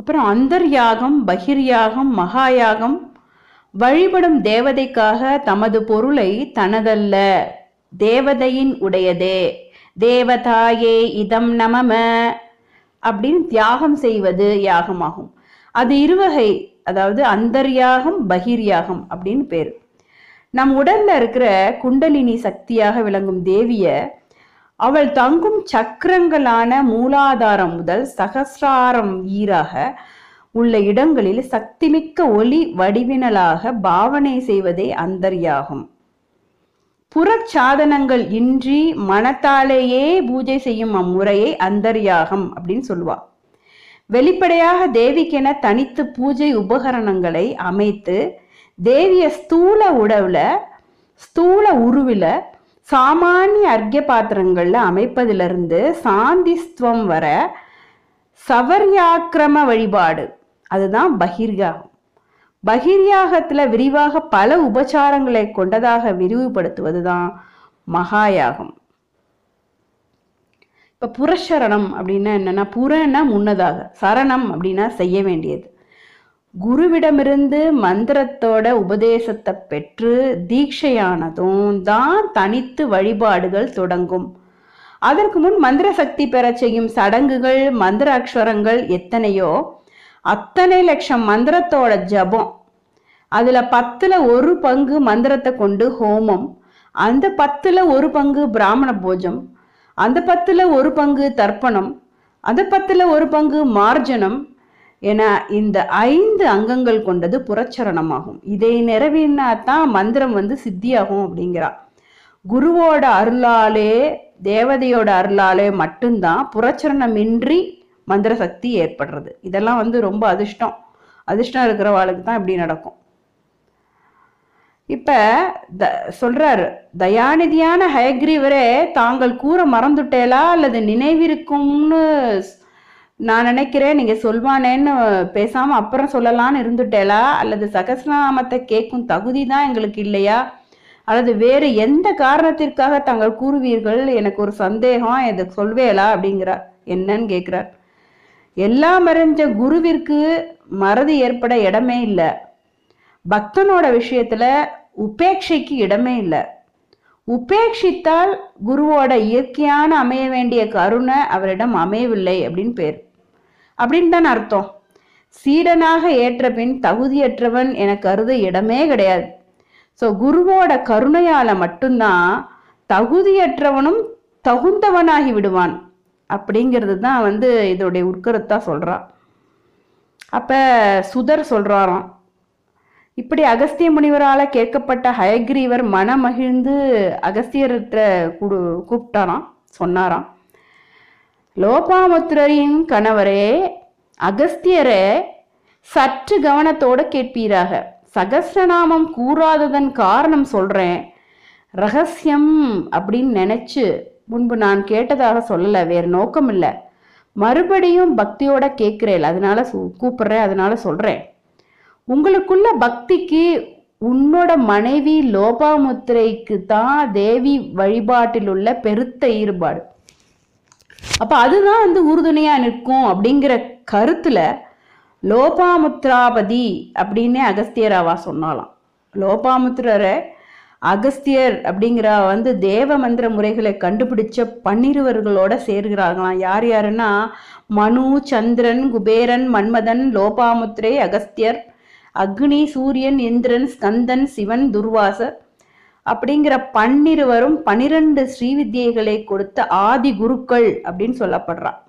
அப்புறம் அந்தர்யாகம் பகிர்யாகம் மகாயாகம் வழிபடும் தேவதைக்காக தமது பொருளை தனதல்ல தேவதையின் உடையதே. தேவதாயே இதம் நமம அப்படின்னு தியாகம் செய்வது யாகமாகும். அது இருவகை அதாவது அந்தர்யாகம் பகிர்யாகம் அப்படின்னு பேரு. நம் உடல்ல இருக்கிற குண்டலினி சக்தியாக விளங்கும் தேவிய அவள் தங்கும் சக்கரங்களான மூலாதாரம் முதல் சகசிராரம் ஈராக உள்ள இடங்களில் சக்திமிக்க ஒளி வடிவினலாக பாவனை செய்வதே அந்தர்யாகம். புறச்சாதனங்கள் இன்றி மனத்தாலேயே பூஜை செய்யும் அம்முறையை அந்தர்யாகம் அப்படின்னு சொல்லுவா. வெளிப்படையாக தேவிக்கென தனித்து பூஜை உபகரணங்களை அமைத்து தேவிய ஸ்தூல உடவுல ஸ்தூல உருவில சாமானிய அர்க்கிய பாத்திரங்களில் அமைப்பதிலிருந்து சாந்திஸ்துவம் வர சவர்யாக்கிரம வழிபாடு. அதுதான் பகிர்யாகம். பகிர்யாகத்தில் விரிவாக பல உபச்சாரங்களை கொண்டதாக விரிவுபடுத்துவது தான் மகாயாகம். இப்போ புரஷரணம் அப்படின்னா என்னென்னா புறன்னா முன்னதாக சரணம் அப்படின்னா செய்ய வேண்டியது. குருவிடமிருந்து மந்திரத்தோட உபதேசத்தை பெற்று தீட்சையானதும் தான் தனித்து வழிபாடுகள் தொடங்கும். அதற்கு முன் மந்திர சக்தி பெறச் செய்யும் சடங்குகள் மந்திர அக்ஷரங்கள் எத்தனையோ? அத்தனை லட்சம் மந்திரத்தோட ஜபம். அதுல பத்துல ஒரு பங்கு மந்திரத்தை கொண்டு ஹோமம். அந்த பத்துல ஒரு பங்கு பிராமண போஜம். அந்த பத்துல ஒரு பங்கு தர்ப்பணம். அந்த பத்துல ஒரு பங்கு மார்ஜனம். என இந்த ஐந்து அங்கங்கள் கொண்டது புறச்சரணமாகும். இதை நிறைவேறினா தான் மந்திரம் வந்து சித்தியாகும் அப்படிங்கிறா. குருவோட அருளாலே தேவதையோட அருளாலே மட்டும்தான் புறச்சரணமின்றி மந்திர சக்தி ஏற்படுறது. இதெல்லாம் வந்து ரொம்ப அதிர்ஷ்டம். அதிர்ஷ்டம் இருக்கிறவாளுக்கு தான் இப்படி நடக்கும். இப்ப த சொல்றாரு தயாநிதியான ஹயக்ரீவரே தாங்கள் கூற மறந்துட்டேலா அல்லது நினைவிருக்கும்னு நான் நினைக்கிறேன் நீங்க சொல்வானேன்னு பேசாம அப்புறம் சொல்லலாம்னு இருந்துட்டேலா அல்லது சகசிரநாமத்தை கேட்கும் தகுதி தான் எங்களுக்கு இல்லையா? அல்லது வேறு எந்த காரணத்திற்காக தாங்கள் கூறுவீர்கள்? எனக்கு ஒரு சந்தேகம். இதை சொல்வேலா அப்படிங்கிறார். என்னன்னு கேட்கிறார். எல்லாம் அறிஞ்ச குருவிற்கு மறதி ஏற்பட இடமே இல்லை. பக்தனோட விஷயத்துல உபேட்சைக்கு இடமே இல்லை. உபேட்சித்தால் குருவோட இயற்கையான அமைய வேண்டிய கருணை அவரிடம் அமையவில்லை அப்படின்னு பேர். அப்படின்னு தான் அர்த்தம். சீடனாக ஏற்ற பின் தகுதியற்றவன் என கருத இடமே கிடையாது. ஸோ குருவோட கருணையால மட்டும்தான் தகுதியற்றவனும் தகுந்தவனாகி விடுவான். அப்படிங்கிறது தான் வந்து இதோடைய உட்கருத்தா சொல்கிறான் அப்ப சுதர் சொல்றாராம் இப்படி அகஸ்திய முனிவரால கேட்கப்பட்ட ஹயக்ரீவர் மனமகிழ்ந்து அகஸ்தியர்கிட்ட கூப்பிட்டாராம் சொன்னாராம். லோபாமுத்திரரின் கணவரே அகஸ்தியரே சற்று கவனத்தோட கேட்பீராக. சகசிரநாமம் கூறாததன் காரணம் சொல்றேன். ரகசியம் அப்படின்னு நினைச்சு முன்பு நான் கேட்டதாக சொல்லலை வேறு நோக்கம் இல்லை. மறுபடியும் பக்தியோட கேட்குறேன் அதனால சு- கூப்பிடுறேன் அதனால சொல்கிறேன் உங்களுக்குள்ள பக்திக்கு உன்னோட மனைவி லோபாமுத்திரைக்கு தான் தேவி வழிபாட்டில் உள்ள பெருத்த ஈடுபாடு. அப்ப அதுதான் வந்து உறுதுணையா நிற்கும் அப்படிங்கிற கருத்துல லோபாமுத்ராபதி அப்படின்னே அகஸ்தியராவா சொன்னாலாம். லோபாமுத்திரரை அகஸ்தியர் அப்படிங்கிற வந்து தேவ மந்திர முறைகளை கண்டுபிடிச்ச பன்னிருவர்களோட சேர்கிறாங்களாம் யார் யாருன்னா? மனு சந்திரன் குபேரன் மன்மதன் லோபாமுத்திரை அகஸ்தியர் அக்னி சூரியன் இந்திரன் ஸ்கந்தன் சிவன் துர்வாசர். அப்படிங்கிற பன்னிருவரும் பனிரெண்டு ஸ்ரீவித்யைகளை கொடுத்த ஆதி குருக்கள் அப்படின்னு சொல்லப்படுறான்.